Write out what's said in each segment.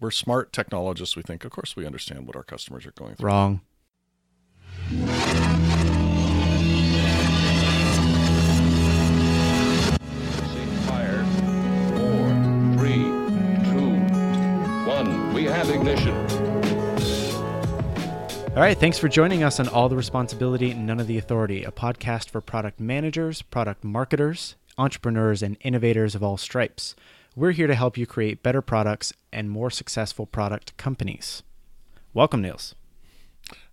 We're smart technologists. We think, of course, we understand what our customers are going through. Wrong. Fire. Four, three, two, one. We have ignition. All right, thanks for joining us on All the Responsibility, None of the Authority, a podcast for product managers, product marketers, entrepreneurs, and innovators of all stripes. We're here to help you create better products and more successful product companies. Welcome, Nils.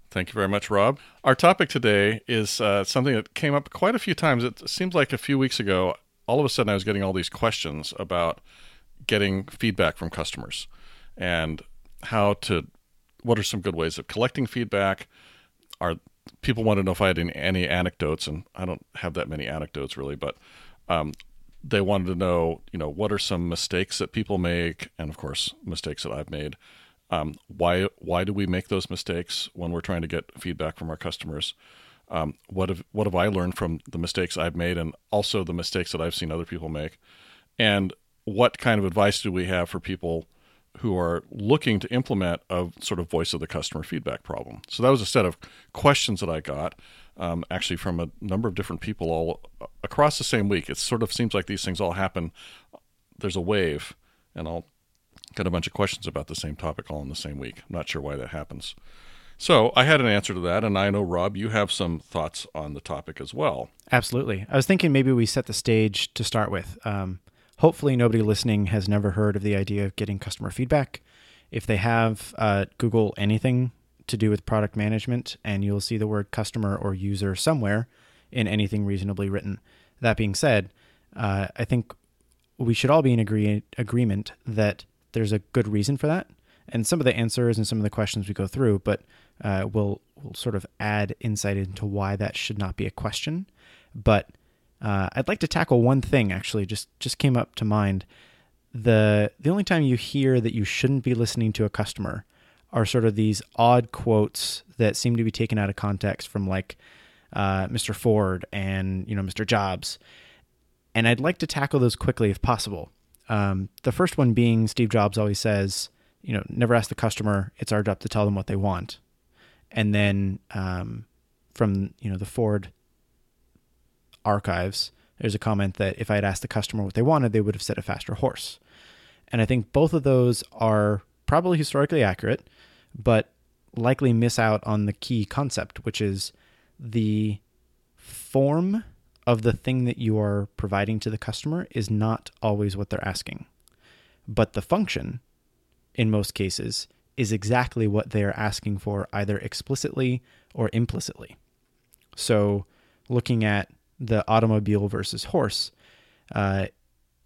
Thank you very much, Rob. Our topic today is uh, something that came up quite a few times. It seems like a few weeks ago, all of a sudden, I was getting all these questions about getting feedback from customers and how to, what are some good ways of collecting feedback? Are people want to know if I had any, any anecdotes, and I don't have that many anecdotes really, but um, they wanted to know, you know, what are some mistakes that people make, and of course, mistakes that I've made. Um, why why do we make those mistakes when we're trying to get feedback from our customers? Um, what have what have I learned from the mistakes I've made, and also the mistakes that I've seen other people make? And what kind of advice do we have for people who are looking to implement a sort of voice of the customer feedback problem? So that was a set of questions that I got um, actually from a number of different people all across the same week. It sort of seems like these things all happen. There's a wave, and I'll get a bunch of questions about the same topic all in the same week. I'm not sure why that happens. So I had an answer to that, and I know Rob, you have some thoughts on the topic as well. Absolutely. I was thinking maybe we set the stage to start with. Um, hopefully, nobody listening has never heard of the idea of getting customer feedback. If they have, uh, Google anything to do with product management, and you'll see the word customer or user somewhere in anything reasonably written. That being said, uh, I think we should all be in agree- agreement that there's a good reason for that. And some of the answers and some of the questions we go through, but uh, we'll, we'll sort of add insight into why that should not be a question. But uh, I'd like to tackle one thing actually, just just came up to mind. The the only time you hear that you shouldn't be listening to a customer are sort of these odd quotes that seem to be taken out of context from like uh, Mr. Ford and you know Mr. Jobs, and I'd like to tackle those quickly if possible. Um, the first one being Steve Jobs always says, you know, never ask the customer; it's our job to tell them what they want. And then um, from you know the Ford archives, there's a comment that if I had asked the customer what they wanted, they would have said a faster horse. And I think both of those are probably historically accurate, but likely miss out on the key concept, which is the form of the thing that you are providing to the customer is not always what they're asking. But the function, in most cases, is exactly what they're asking for, either explicitly or implicitly. So, looking at the automobile versus horse, uh,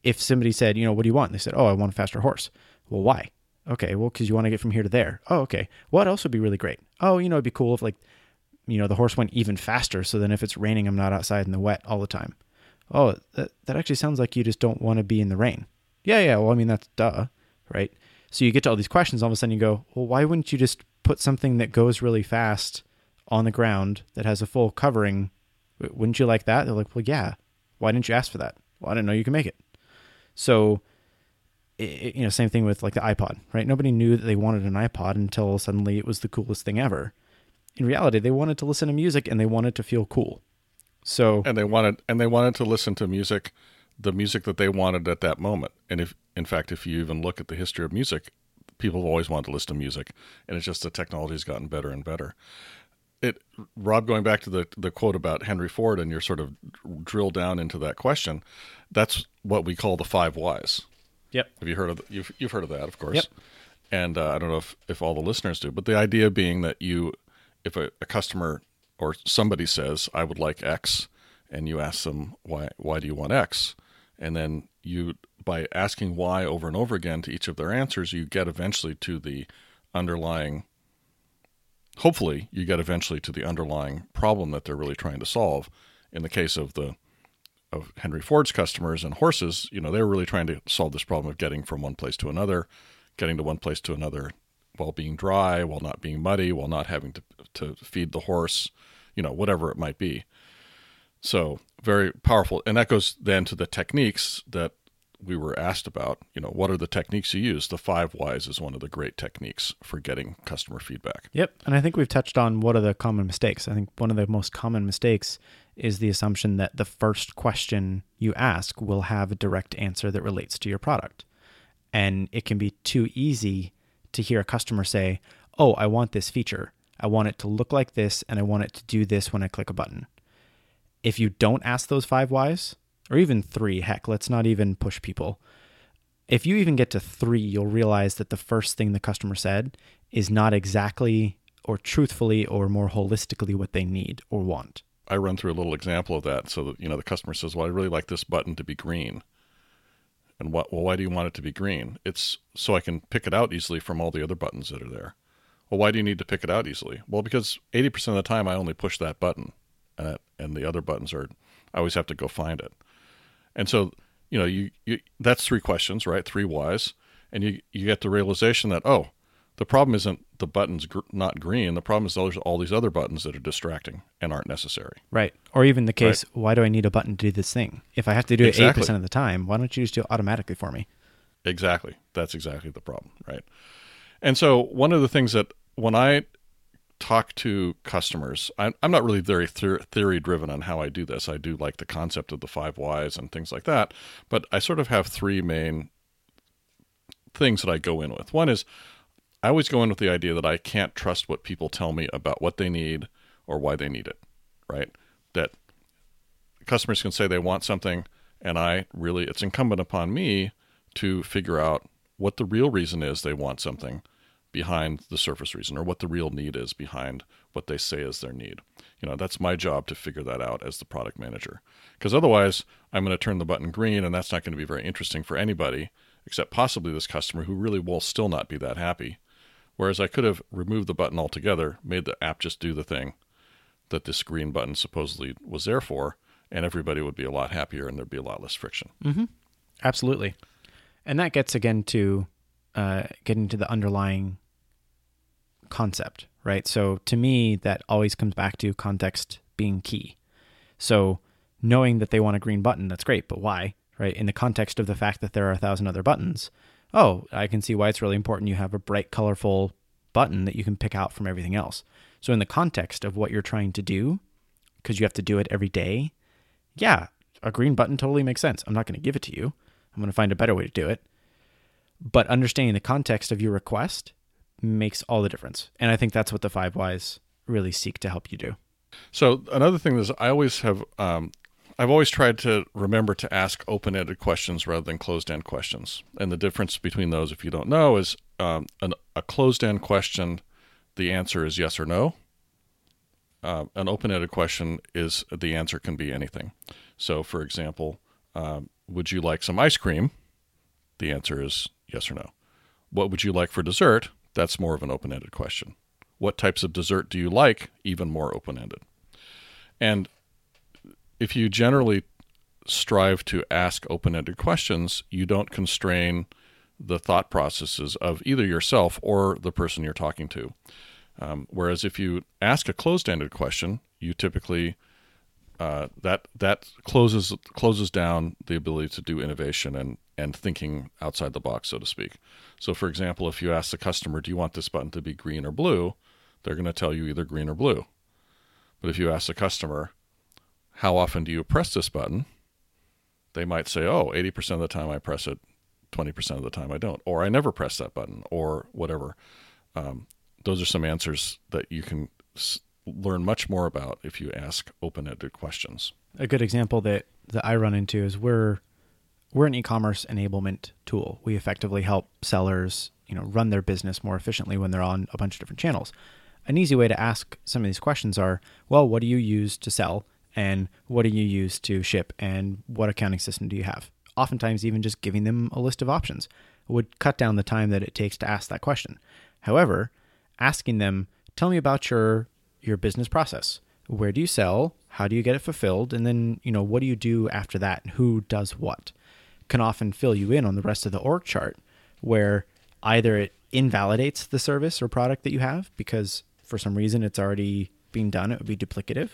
if somebody said, you know, what do you want? And they said, oh, I want a faster horse. Well, why? Okay, well, because you want to get from here to there. Oh, okay. What else would be really great? Oh, you know, it'd be cool if like, you know, the horse went even faster. So then if it's raining, I'm not outside in the wet all the time. Oh, that, that actually sounds like you just don't want to be in the rain. Yeah, yeah. Well, I mean, that's duh, right? So you get to all these questions. All of a sudden you go, well, why wouldn't you just put something that goes really fast on the ground that has a full covering? Wouldn't you like that? They're like, well, yeah. Why didn't you ask for that? Well, I didn't know you can make it. So, it, you know, same thing with like the iPod, right? Nobody knew that they wanted an iPod until suddenly it was the coolest thing ever. In reality, they wanted to listen to music and they wanted to feel cool. So, and they wanted and they wanted to listen to music, the music that they wanted at that moment. And if, in fact, if you even look at the history of music, people have always wanted to listen to music, and it's just the technology has gotten better and better. It, Rob, going back to the the quote about Henry Ford, and you're sort of drill down into that question. That's what we call the five whys. Yep. Have you heard of you've you've heard of that, of course. Yep. And uh, I don't know if if all the listeners do, but the idea being that you, if a, a customer or somebody says, "I would like X," and you ask them why why do you want X, and then you by asking why over and over again to each of their answers, you get eventually to the underlying. Hopefully, you get eventually to the underlying problem that they're really trying to solve. In the case of the of Henry Ford's customers and horses, you know, they were really trying to solve this problem of getting from one place to another, getting to one place to another while being dry, while not being muddy, while not having to to feed the horse, you know, whatever it might be. So very powerful, and that goes then to the techniques that we were asked about, you know, what are the techniques you use? The five whys is one of the great techniques for getting customer feedback. Yep. And I think we've touched on what are the common mistakes. I think one of the most common mistakes is the assumption that the first question you ask will have a direct answer that relates to your product. And it can be too easy to hear a customer say, Oh, I want this feature. I want it to look like this, and I want it to do this when I click a button. If you don't ask those five whys, or even three, heck, let's not even push people. If you even get to three, you'll realize that the first thing the customer said is not exactly or truthfully or more holistically what they need or want. I run through a little example of that so that, you know, the customer says, Well, I really like this button to be green. And what, well, why do you want it to be green? It's so I can pick it out easily from all the other buttons that are there. Well, why do you need to pick it out easily? Well, because 80% of the time I only push that button and, and the other buttons are, I always have to go find it. And so, you know, you, you that's three questions, right? Three whys. And you, you get the realization that, oh, the problem isn't the buttons gr- not green. The problem is there's all these other buttons that are distracting and aren't necessary. Right. Or even the case, right. why do I need a button to do this thing? If I have to do it exactly. 8% of the time, why don't you just do it automatically for me? Exactly. That's exactly the problem, right? And so one of the things that when I talk to customers, I'm, I'm not really very theory driven on how I do this. I do like the concept of the five whys and things like that, but I sort of have three main things that I go in with. One is I always go in with the idea that I can't trust what people tell me about what they need or why they need it, right? That customers can say they want something, and I really, it's incumbent upon me to figure out what the real reason is they want something behind the surface reason or what the real need is behind what they say is their need. You know, that's my job to figure that out as the product manager. Because otherwise, I'm going to turn the button green, and that's not going to be very interesting for anybody except possibly this customer who really will still not be that happy Whereas I could have removed the button altogether, made the app just do the thing that this green button supposedly was there for, and everybody would be a lot happier and there'd be a lot less friction. Mm-hmm. Absolutely. And that gets again to uh, getting to the underlying concept, right? So to me, that always comes back to context being key. So knowing that they want a green button, that's great, but why? Right? In the context of the fact that there are a thousand other buttons, oh, I can see why it's really important you have a bright, colorful button that you can pick out from everything else. So, in the context of what you're trying to do, because you have to do it every day, yeah, a green button totally makes sense. I'm not going to give it to you. I'm going to find a better way to do it. But understanding the context of your request makes all the difference. And I think that's what the five whys really seek to help you do. So, another thing is, I always have um, I've always tried to remember to ask open ended questions rather than closed end questions. And the difference between those, if you don't know, is um, an, a closed end question, the answer is yes or no. Uh, an open ended question is the answer can be anything. So, for example, um, would you like some ice cream? The answer is yes or no. What would you like for dessert? That's more of an open ended question. What types of dessert do you like? Even more open ended. And if you generally strive to ask open-ended questions, you don't constrain the thought processes of either yourself or the person you're talking to. Um, whereas if you ask a closed-ended question, you typically uh, that that closes closes down the ability to do innovation and and thinking outside the box, so to speak. So, for example, if you ask the customer, "Do you want this button to be green or blue?" they're going to tell you either green or blue. But if you ask the customer, how often do you press this button? They might say, oh, 80% of the time I press it, 20% of the time I don't, or I never press that button, or whatever. Um, those are some answers that you can s- learn much more about if you ask open-ended questions. A good example that, that I run into is we're we're an e-commerce enablement tool. We effectively help sellers, you know, run their business more efficiently when they're on a bunch of different channels. An easy way to ask some of these questions are, well, what do you use to sell? and what do you use to ship and what accounting system do you have? Oftentimes, even just giving them a list of options would cut down the time that it takes to ask that question. However, asking them, tell me about your your business process. Where do you sell? How do you get it fulfilled? And then, you know, what do you do after that? Who does what? Can often fill you in on the rest of the org chart where either it invalidates the service or product that you have because for some reason it's already being done, it would be duplicative,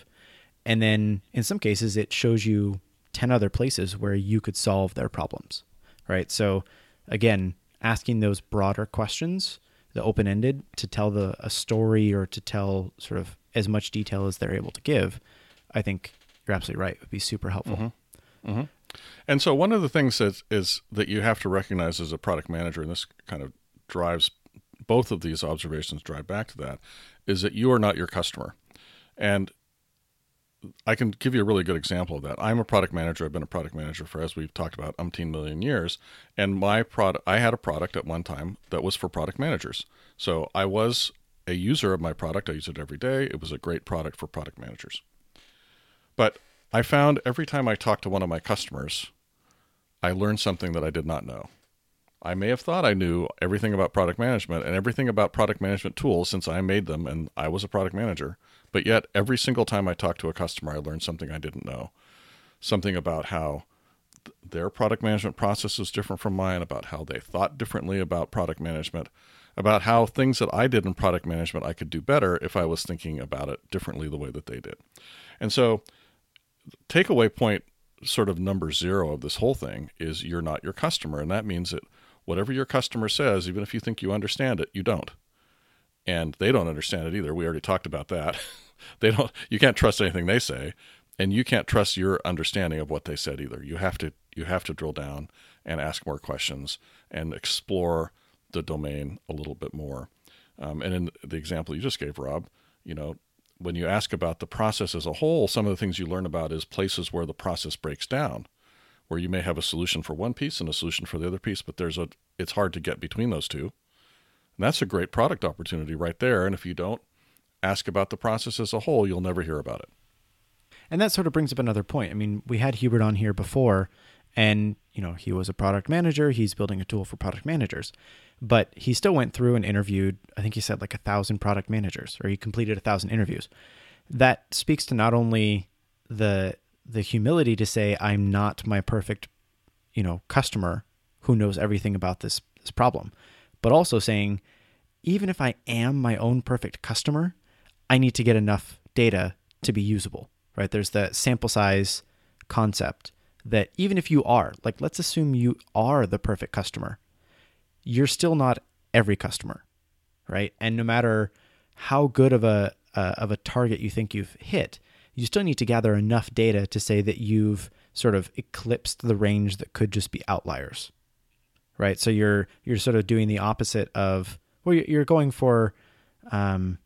and then in some cases, it shows you 10 other places where you could solve their problems. right? So again, asking those broader questions, the open ended, to tell the a story or to tell sort of as much detail as they're able to give, I think you're absolutely right. It Would be super helpful. Mm-hmm. Mm-hmm. And so one of the things that is that you have to recognize as a product manager, and this kind of drives both of these observations drive back to that, is that you are not your customer. And I can give you a really good example of that. I'm a product manager. I've been a product manager for, as we've talked about, umpteen million years. And my product, I had a product at one time that was for product managers. So I was a user of my product. I use it every day. It was a great product for product managers. But I found every time I talked to one of my customers, I learned something that I did not know. I may have thought I knew everything about product management and everything about product management tools since I made them and I was a product manager. But yet, every single time I talked to a customer, I learned something I didn't know. Something about how th- their product management process was different from mine, about how they thought differently about product management, about how things that I did in product management I could do better if I was thinking about it differently the way that they did. And so, takeaway point sort of number zero of this whole thing is you're not your customer. And that means that whatever your customer says, even if you think you understand it, you don't. And they don't understand it either. We already talked about that. they don't you can't trust anything they say, and you can't trust your understanding of what they said either. You have to you have to drill down and ask more questions and explore the domain a little bit more. Um, and in the example you just gave, Rob, you know, when you ask about the process as a whole, some of the things you learn about is places where the process breaks down, where you may have a solution for one piece and a solution for the other piece, but there's a it's hard to get between those two. And that's a great product opportunity right there. And if you don't ask about the process as a whole, you'll never hear about it. And that sort of brings up another point. I mean, we had Hubert on here before, and you know, he was a product manager. He's building a tool for product managers, but he still went through and interviewed. I think he said like a thousand product managers, or he completed a thousand interviews. That speaks to not only the the humility to say I'm not my perfect, you know, customer who knows everything about this this problem, but also saying even if I am my own perfect customer, I need to get enough data to be usable, right? There's the sample size concept that even if you are, like, let's assume you are the perfect customer, you're still not every customer, right? And no matter how good of a uh, of a target you think you've hit, you still need to gather enough data to say that you've sort of eclipsed the range that could just be outliers, right? So you're you're sort of doing the opposite of well, you're going for um,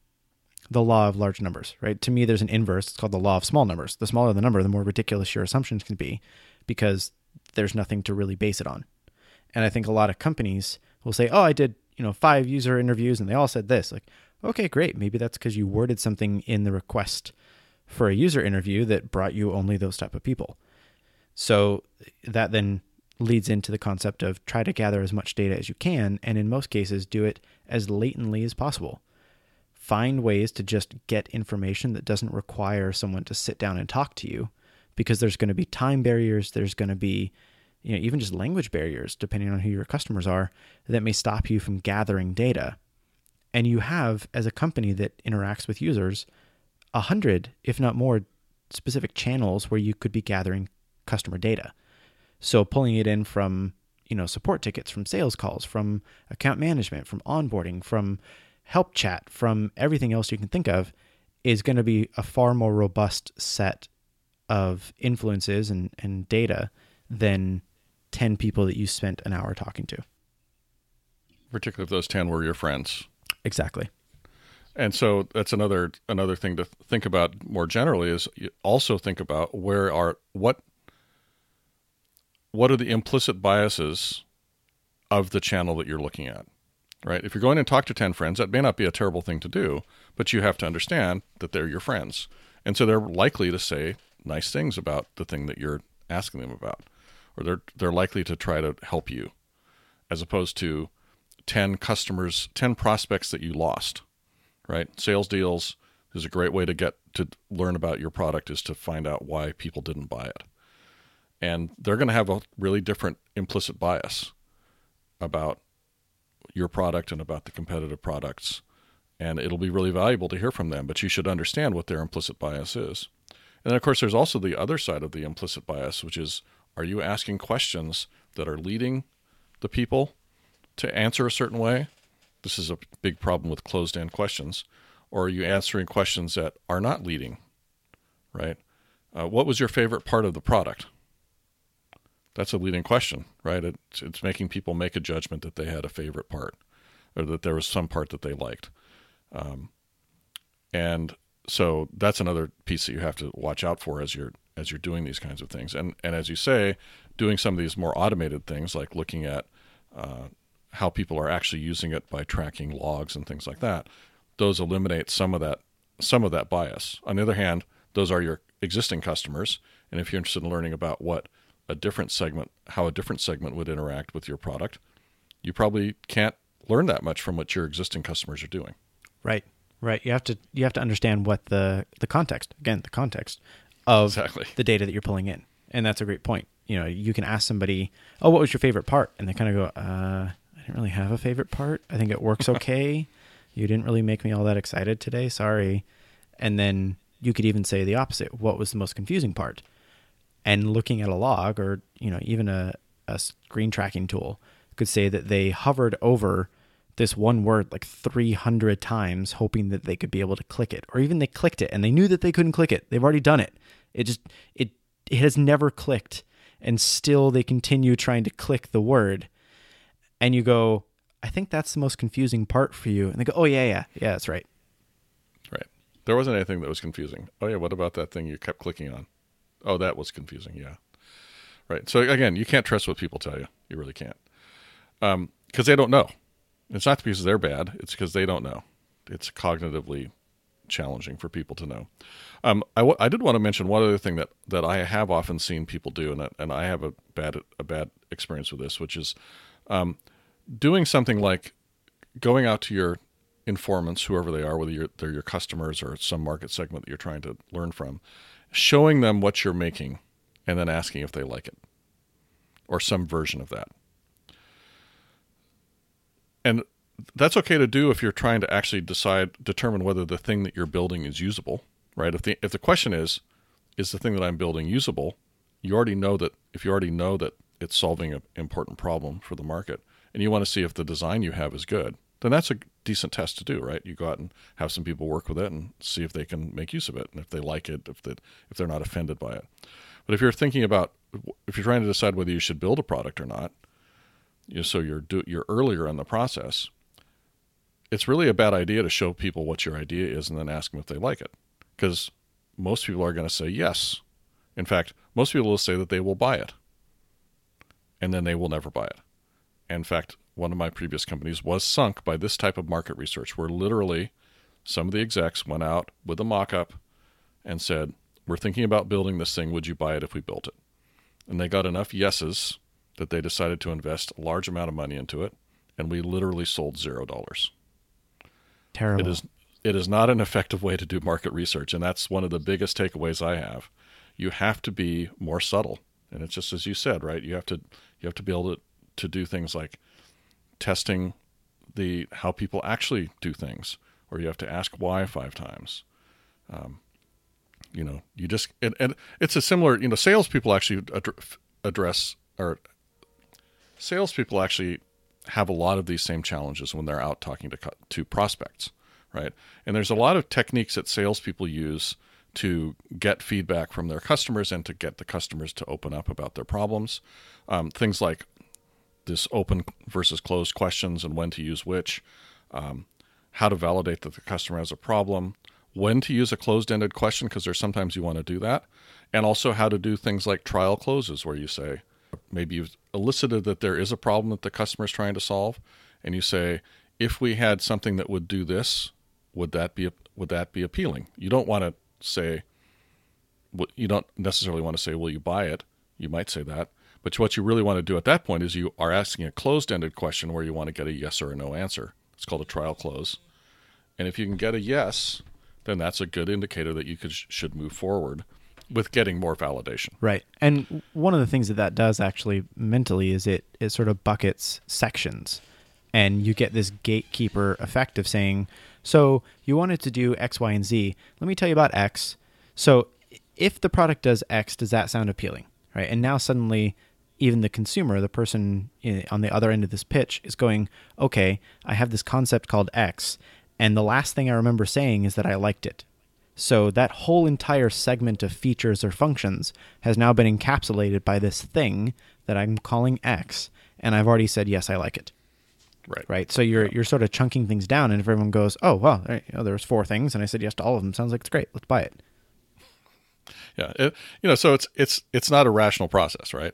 the law of large numbers, right? To me, there's an inverse. It's called the law of small numbers. The smaller the number, the more ridiculous your assumptions can be because there's nothing to really base it on. And I think a lot of companies will say, "Oh, I did, you know, five user interviews and they all said this." Like, okay, great. Maybe that's because you worded something in the request for a user interview that brought you only those type of people. So that then leads into the concept of try to gather as much data as you can, and in most cases, do it as latently as possible. Find ways to just get information that doesn't require someone to sit down and talk to you, because there's going to be time barriers, there's going to be you know, even just language barriers, depending on who your customers are, that may stop you from gathering data. And you have, as a company that interacts with users, a hundred, if not more, specific channels where you could be gathering customer data. So pulling it in from, you know, support tickets, from sales calls, from account management, from onboarding, from help chat, from everything else you can think of is going to be a far more robust set of influences and, and data than 10 people that you spent an hour talking to. Particularly if those 10 were your friends. Exactly. And so that's another another thing to think about more generally is you also think about where are what what are the implicit biases of the channel that you're looking at. Right? If you're going to talk to 10 friends, that may not be a terrible thing to do, but you have to understand that they're your friends. And so they're likely to say nice things about the thing that you're asking them about or they're they're likely to try to help you as opposed to 10 customers 10 prospects that you lost right sales deals is a great way to get to learn about your product is to find out why people didn't buy it and they're going to have a really different implicit bias about your product and about the competitive products and it'll be really valuable to hear from them but you should understand what their implicit bias is and then of course there's also the other side of the implicit bias which is are you asking questions that are leading the people to answer a certain way? This is a big problem with closed end questions. Or are you answering questions that are not leading? Right? Uh, what was your favorite part of the product? That's a leading question, right? It's, it's making people make a judgment that they had a favorite part or that there was some part that they liked. Um, and so that's another piece that you have to watch out for as you're as you're doing these kinds of things. And and as you say, doing some of these more automated things like looking at uh, how people are actually using it by tracking logs and things like that, those eliminate some of that some of that bias. On the other hand, those are your existing customers, and if you're interested in learning about what a different segment, how a different segment would interact with your product, you probably can't learn that much from what your existing customers are doing. Right. Right. You have to you have to understand what the the context again the context of Exactly. the data that you're pulling in, and that's a great point. You know, you can ask somebody, "Oh, what was your favorite part?" and they kind of go, "Uh, I didn't really have a favorite part. I think it works okay. you didn't really make me all that excited today. Sorry." And then you could even say the opposite. What was the most confusing part? And looking at a log or you know even a a screen tracking tool could say that they hovered over this one word like 300 times hoping that they could be able to click it or even they clicked it and they knew that they couldn't click it they've already done it it just it it has never clicked and still they continue trying to click the word and you go i think that's the most confusing part for you and they go oh yeah yeah yeah that's right Right. There wasn't anything that was confusing. Oh yeah, what about that thing you kept clicking on? Oh, that was confusing. Yeah. Right. So again, you can't trust what people tell you. You really can't. Um, because they don't know. It's not because they're bad. It's because they don't know. It's cognitively challenging for people to know. Um, I, w- I did want to mention one other thing that, that I have often seen people do, and, that, and I have a bad a bad experience with this, which is um, doing something like going out to your informants, whoever they are, whether they're your customers or some market segment that you're trying to learn from, showing them what you're making, and then asking if they like it, or some version of that. And that's okay to do if you're trying to actually decide determine whether the thing that you're building is usable, right? If the if the question is is the thing that I'm building usable, you already know that if you already know that it's solving an important problem for the market and you want to see if the design you have is good, then that's a decent test to do, right? You go out and have some people work with it and see if they can make use of it and if they like it, if they if they're not offended by it. But if you're thinking about if you're trying to decide whether you should build a product or not, you know, so you're do, you're earlier in the process. It's really a bad idea to show people what your idea is and then ask them if they like it, because most people are going to say yes. In fact, most people will say that they will buy it, and then they will never buy it. In fact, one of my previous companies was sunk by this type of market research, where literally some of the execs went out with a mock-up and said, "We're thinking about building this thing. Would you buy it if we built it?" And they got enough yeses that they decided to invest a large amount of money into it, and we literally sold zero dollars. terrible It is it is not an effective way to do market research, and that's one of the biggest takeaways I have. You have to be more subtle, and it's just as you said, right? You have to you have to be able to to do things like testing the how people actually do things, or you have to ask why five times. Um, you know, you just and, and it's a similar. You know, salespeople actually addr- address or salespeople actually have a lot of these same challenges when they're out talking to to prospects, right? And there's a lot of techniques that salespeople use to get feedback from their customers and to get the customers to open up about their problems. Um, things like this open versus closed questions and when to use which, um, how to validate that the customer has a problem, when to use a closed ended question, because there's sometimes you want to do that, and also how to do things like trial closes, where you say, maybe you've elicited that there is a problem that the customer is trying to solve, and you say, if we had something that would do this, would that be would that be appealing? You don't want to say, you don't necessarily want to say, will you buy it? You might say that, but what you really want to do at that point is you are asking a closed-ended question where you want to get a yes or a no answer. It's called a trial close, and if you can get a yes, then that's a good indicator that you could should move forward with getting more validation. Right. And one of the things that that does actually mentally is it it sort of buckets sections and you get this gatekeeper effect of saying, so you wanted to do X, Y, and Z. Let me tell you about X. So if the product does X, does that sound appealing? Right. And now suddenly even the consumer, the person eh, on the other end of this pitch, is going, okay, I have this concept called X, and the last thing I remember saying is that I liked it. So that whole entire segment of features or functions has now been encapsulated by this thing that I'm calling X, and I've already said yes, I like it. Right. Right. So you're you're sort of chunking things down, and if everyone goes, oh well, there, you know, there's four things, and I said yes to all of them, sounds like it's great. Let's buy it. Yeah. It, you know, so it's it's it's not a rational process, right?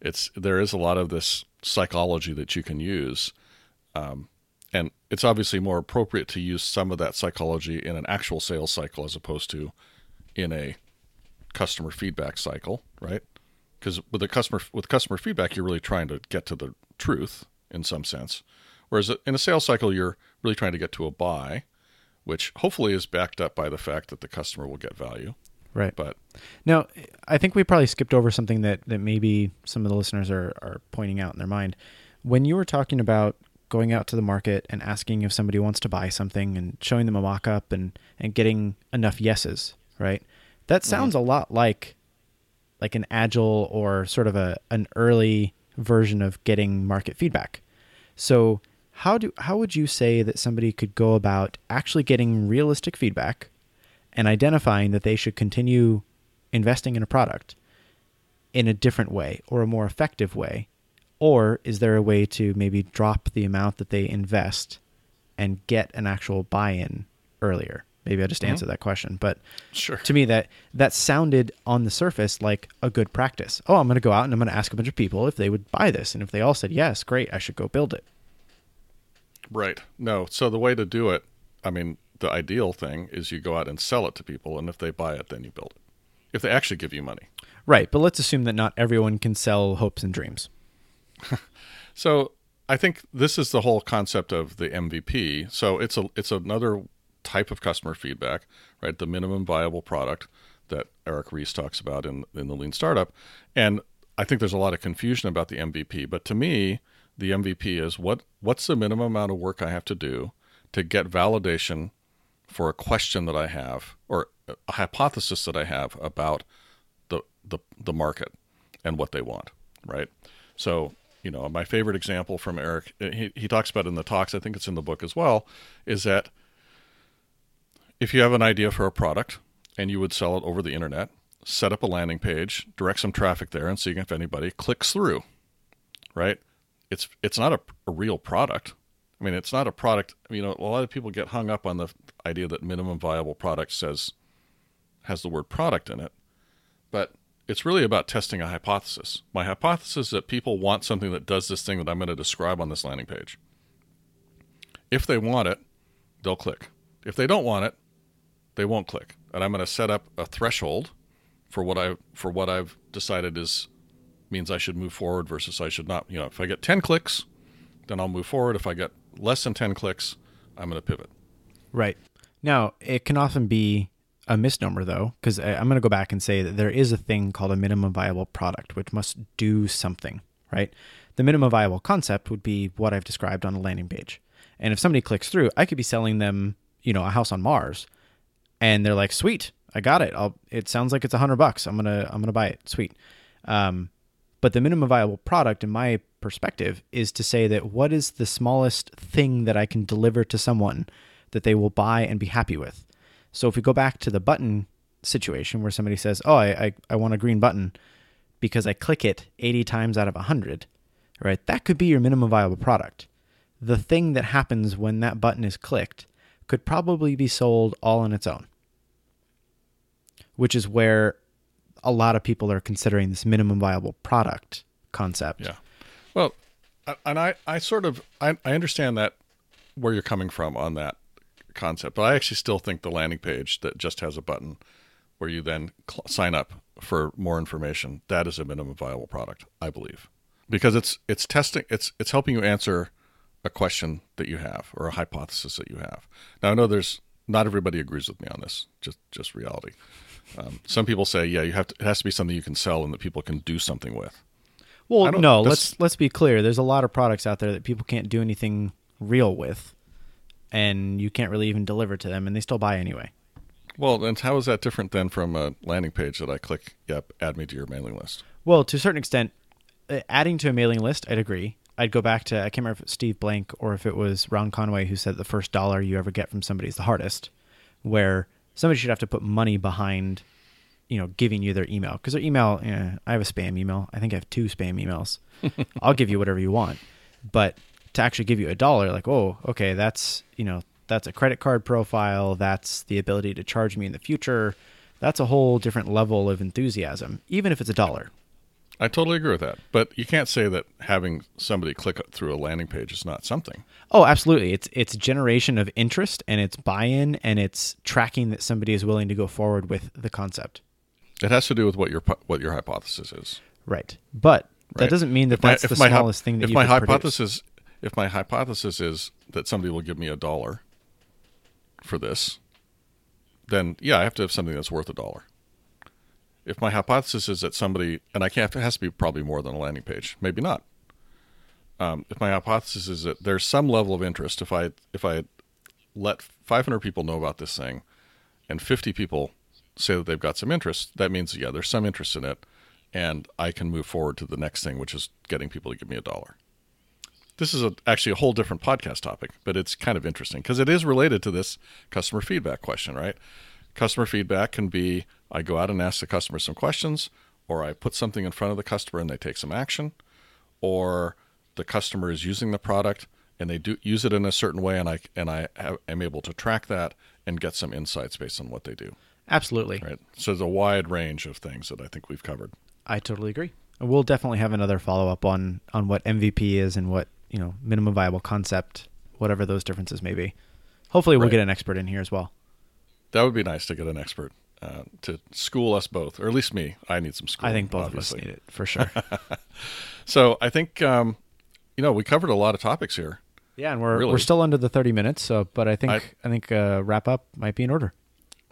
It's there is a lot of this psychology that you can use, um, and it's obviously more appropriate to use some of that psychology in an actual sales cycle as opposed to in a customer feedback cycle, right? Because with the customer with customer feedback, you're really trying to get to the truth in some sense, whereas in a sales cycle, you're really trying to get to a buy, which hopefully is backed up by the fact that the customer will get value. Right. But Now, I think we probably skipped over something that, that maybe some of the listeners are, are pointing out in their mind. When you were talking about going out to the market and asking if somebody wants to buy something and showing them a mock up and, and getting enough yeses, right? That mm-hmm. sounds a lot like like an agile or sort of a an early version of getting market feedback. So how do how would you say that somebody could go about actually getting realistic feedback and identifying that they should continue investing in a product in a different way or a more effective way? Or is there a way to maybe drop the amount that they invest and get an actual buy in earlier? Maybe I just mm-hmm. answered that question. But Sure. to me that that sounded on the surface like a good practice. Oh, I'm gonna go out and I'm gonna ask a bunch of people if they would buy this. And if they all said yes, great, I should go build it. Right. No. So the way to do it, I mean, the ideal thing is you go out and sell it to people, and if they buy it, then you build it. If they actually give you money. Right, but let's assume that not everyone can sell hopes and dreams. So I think this is the whole concept of the MVP. So it's a it's another type of customer feedback, right? The minimum viable product that Eric Ries talks about in in the Lean Startup, and I think there's a lot of confusion about the MVP. But to me, the MVP is what what's the minimum amount of work I have to do to get validation for a question that I have or a hypothesis that I have about the the, the market and what they want, right? So, you know, my favorite example from Eric, eh, he, he talks about in the talks, I think it's in the book as well, is that if you have an idea for a product and you would sell it over the internet, set up a landing page, direct some traffic there, and see if anybody clicks through, right? It's it's not a, a real product. I mean, it's not a product. You know, a lot of people get hung up on the idea that minimum viable product says has the word product in it, but it's really about testing a hypothesis. My hypothesis is that people want something that does this thing that I'm going to describe on this landing page. If they want it, they'll click. If they don't want it, they won't click. And I'm going to set up a threshold for what I for what I've decided is means I should move forward versus I should not. You know, if I get 10 clicks, then I'll move forward. If I get less than 10 clicks, I'm going to pivot. Right. Now, it can often be a misnomer, though, because I'm going to go back and say that there is a thing called a minimum viable product, which must do something, right? The minimum viable concept would be what I've described on a landing page. And if somebody clicks through, I could be selling them, you know, a house on Mars, and they're like, "Sweet, I got it. I'll, it sounds like it's a hundred bucks. I'm gonna, I'm gonna buy it. Sweet." Um, but the minimum viable product, in my perspective, is to say that what is the smallest thing that I can deliver to someone that they will buy and be happy with. So if we go back to the button situation where somebody says, "Oh, I I, I want a green button because I click it 80 times out of 100," right? That could be your minimum viable product. The thing that happens when that button is clicked could probably be sold all on its own. Which is where a lot of people are considering this minimum viable product concept. Yeah. Well, and I, I sort of I, I understand that where you're coming from on that concept, but I actually still think the landing page that just has a button where you then cl- sign up for more information that is a minimum viable product, I believe, because it's it's testing it's it's helping you answer a question that you have or a hypothesis that you have. Now I know there's not everybody agrees with me on this, just just reality. Um, some people say, yeah, you have to, it has to be something you can sell and that people can do something with. Well, no, let's let's be clear. There's a lot of products out there that people can't do anything real with, and you can't really even deliver to them, and they still buy anyway. Well, and how is that different than from a landing page that I click, yep, add me to your mailing list? Well, to a certain extent, uh, adding to a mailing list, I'd agree. I'd go back to I can't remember if it was Steve Blank or if it was Ron Conway who said the first dollar you ever get from somebody is the hardest, where somebody should have to put money behind, you know, giving you their email because their email. eh, I have a spam email. I think I have two spam emails. I'll give you whatever you want, but to actually give you a dollar, like, oh, okay, that's you know, that's a credit card profile. That's the ability to charge me in the future. That's a whole different level of enthusiasm, even if it's a dollar. I totally agree with that. But you can't say that having somebody click through a landing page is not something. Oh, absolutely. It's it's generation of interest and it's buy-in and it's tracking that somebody is willing to go forward with the concept. It has to do with what your what your hypothesis is. Right. But that right? doesn't mean that If that's the my hy- smallest thing that if you my could produce. hypothesis if my hypothesis is that somebody will give me a dollar for this, then yeah, I have to have something that's worth a dollar. If my hypothesis is that somebody and I can't, it has to be probably more than a landing page, maybe not. Um, if my hypothesis is that there's some level of interest, if I if I let 500 people know about this thing, and 50 people say that they've got some interest, that means yeah, there's some interest in it, and I can move forward to the next thing, which is getting people to give me a dollar. This is a, actually a whole different podcast topic, but it's kind of interesting because it is related to this customer feedback question, right? Customer feedback can be I go out and ask the customer some questions, or I put something in front of the customer and they take some action, or the customer is using the product and they do use it in a certain way, and I and I have, am able to track that and get some insights based on what they do. Absolutely. Right. So there's a wide range of things that I think we've covered. I totally agree. And We'll definitely have another follow-up on on what MVP is and what, you know, minimum viable concept, whatever those differences may be. Hopefully we'll Right. get an expert in here as well. That would be nice to get an expert uh, to school us both, or at least me. I need some school. I think both obviously. of us need it for sure. So I think um, you know we covered a lot of topics here. yeah, and we're Really? we're still under the 30 minutes, so but I think I- I, think uh, wrap up might be in order.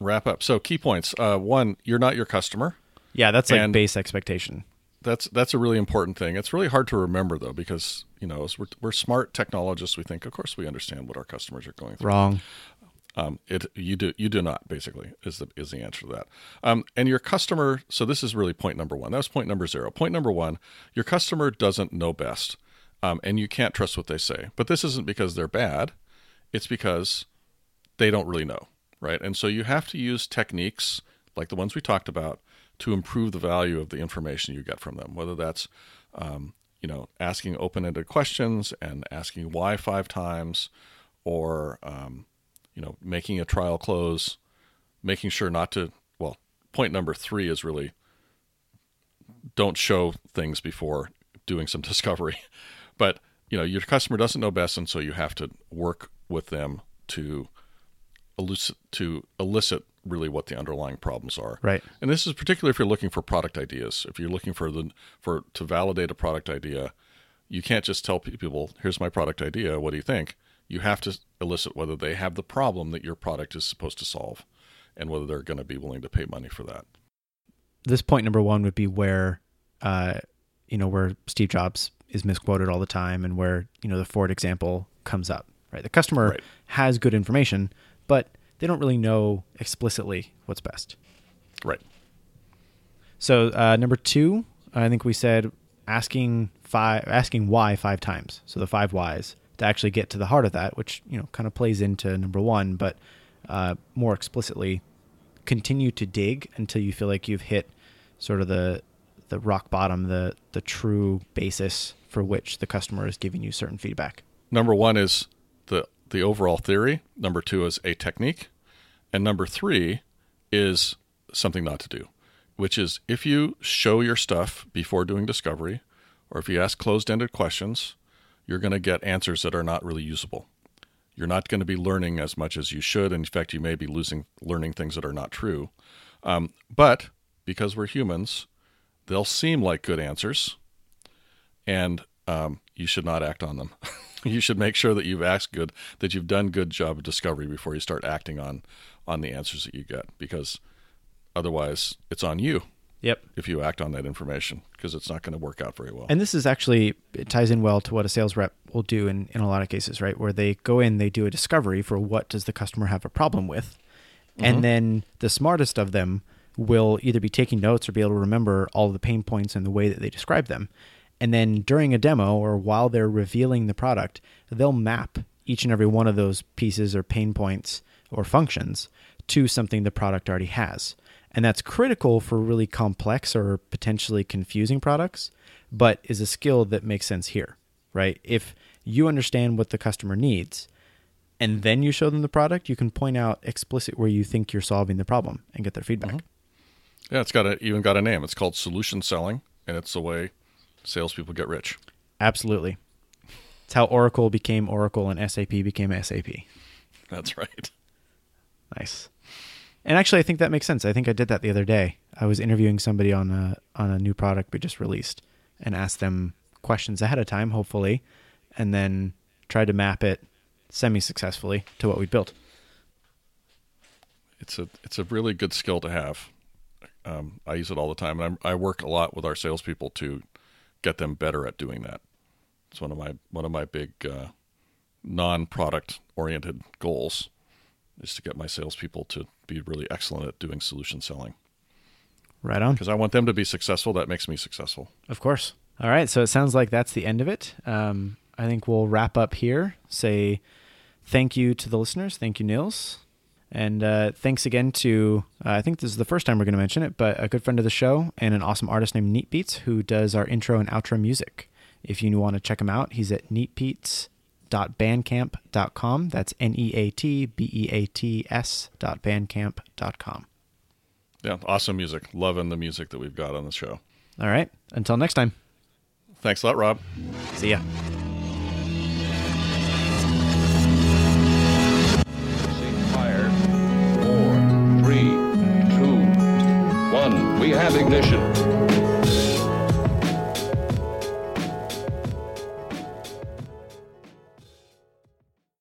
Wrap up. So key points. Uh, one, you're not your customer. Yeah, that's like And- base expectation. That's that's a really important thing. It's really hard to remember though because you know as we're, we're smart technologists. We think, of course, we understand what our customers are going through. Wrong. Um, it you do you do not basically is the is the answer to that. Um, and your customer. So this is really point number one. That was point number zero. Point number one: your customer doesn't know best, um, and you can't trust what they say. But this isn't because they're bad. It's because they don't really know, right? And so you have to use techniques like the ones we talked about to improve the value of the information you get from them. Whether that's um, you know asking open-ended questions and asking why five times, or um, you know making a trial close, making sure not to. Well, point number three is really don't show things before doing some discovery, but you know your customer doesn't know best, and so you have to work with them to elucid to elicit really what the underlying problems are. Right. And this is particularly if you're looking for product ideas. If you're looking for the for to validate a product idea, you can't just tell people, "Here's my product idea. What do you think?" You have to elicit whether they have the problem that your product is supposed to solve, and whether they're going to be willing to pay money for that. This point number one would be where, uh, you know, where Steve Jobs is misquoted all the time, and where you know the Ford example comes up. Right. The customer Right. has good information, but they don't really know explicitly what's best. Right. So uh, number two, I think we said asking five, asking why five times. So the five whys to actually get to the heart of that, which you know kind of plays into number one, but uh, more explicitly, continue to dig until you feel like you've hit sort of the the rock bottom, the the true basis for which the customer is giving you certain feedback. Number one is the the overall theory. Number two is a technique, and number three is something not to do, which is if you show your stuff before doing discovery, or if you ask closed-ended questions, you're going to get answers that are not really usable. You're not going to be learning as much as you should. In fact, you may be losing learning things that are not true. Um, but because we're humans, they'll seem like good answers, and um, you should not act on them. you should make sure that you've asked good, that you've done good job of discovery before you start acting on on the answers that you get, because otherwise it's on you Yep. if you act on that information, because it's not going to work out very well. And this is actually it ties in well to what a sales rep will do in, in a lot of cases, right? Where they go in, they do a discovery for what does the customer have a problem with. And mm-hmm. then the smartest of them will either be taking notes or be able to remember all the pain points and the way that they describe them. And then during a demo or while they're revealing the product, they'll map each and every one of those pieces or pain points or functions to something the product already has. And that's critical for really complex or potentially confusing products, but is a skill that makes sense here, right? If you understand what the customer needs and then you show them the product, you can point out explicit where you think you're solving the problem and get their feedback. Mm-hmm. Yeah, it's got a, even got a name. It's called solution selling, and it's the way salespeople get rich. Absolutely. It's how Oracle became Oracle and SAP became SAP. That's right. Nice. And actually, I think that makes sense. I think I did that the other day. I was interviewing somebody on a on a new product we just released, and asked them questions ahead of time, hopefully, and then tried to map it semi successfully to what we built. It's a it's a really good skill to have. Um, I use it all the time, and I'm, I work a lot with our salespeople to get them better at doing that. It's one of my one of my big uh, non product oriented goals is to get my salespeople to be really excellent at doing solution selling Right on. because I want them to be successful. That makes me successful. Of course. All right. So it sounds like that's the end of it. Um, I think we'll wrap up here. Say thank you to the listeners. Thank you, Nils. And uh, thanks again to, uh, I think this is the first time we're going to mention it, but a good friend of the show and an awesome artist named Neat Beats who does our intro and outro music. If you want to check him out, he's at neatbeats.bandcamp.com. That's N E A T B E A T S dot bandcamp.com. Yeah, awesome music. Loving the music that we've got on the show. All right. Until next time. Thanks a lot, Rob. See ya. Ceasefire. Four, three, two, one. We have ignition.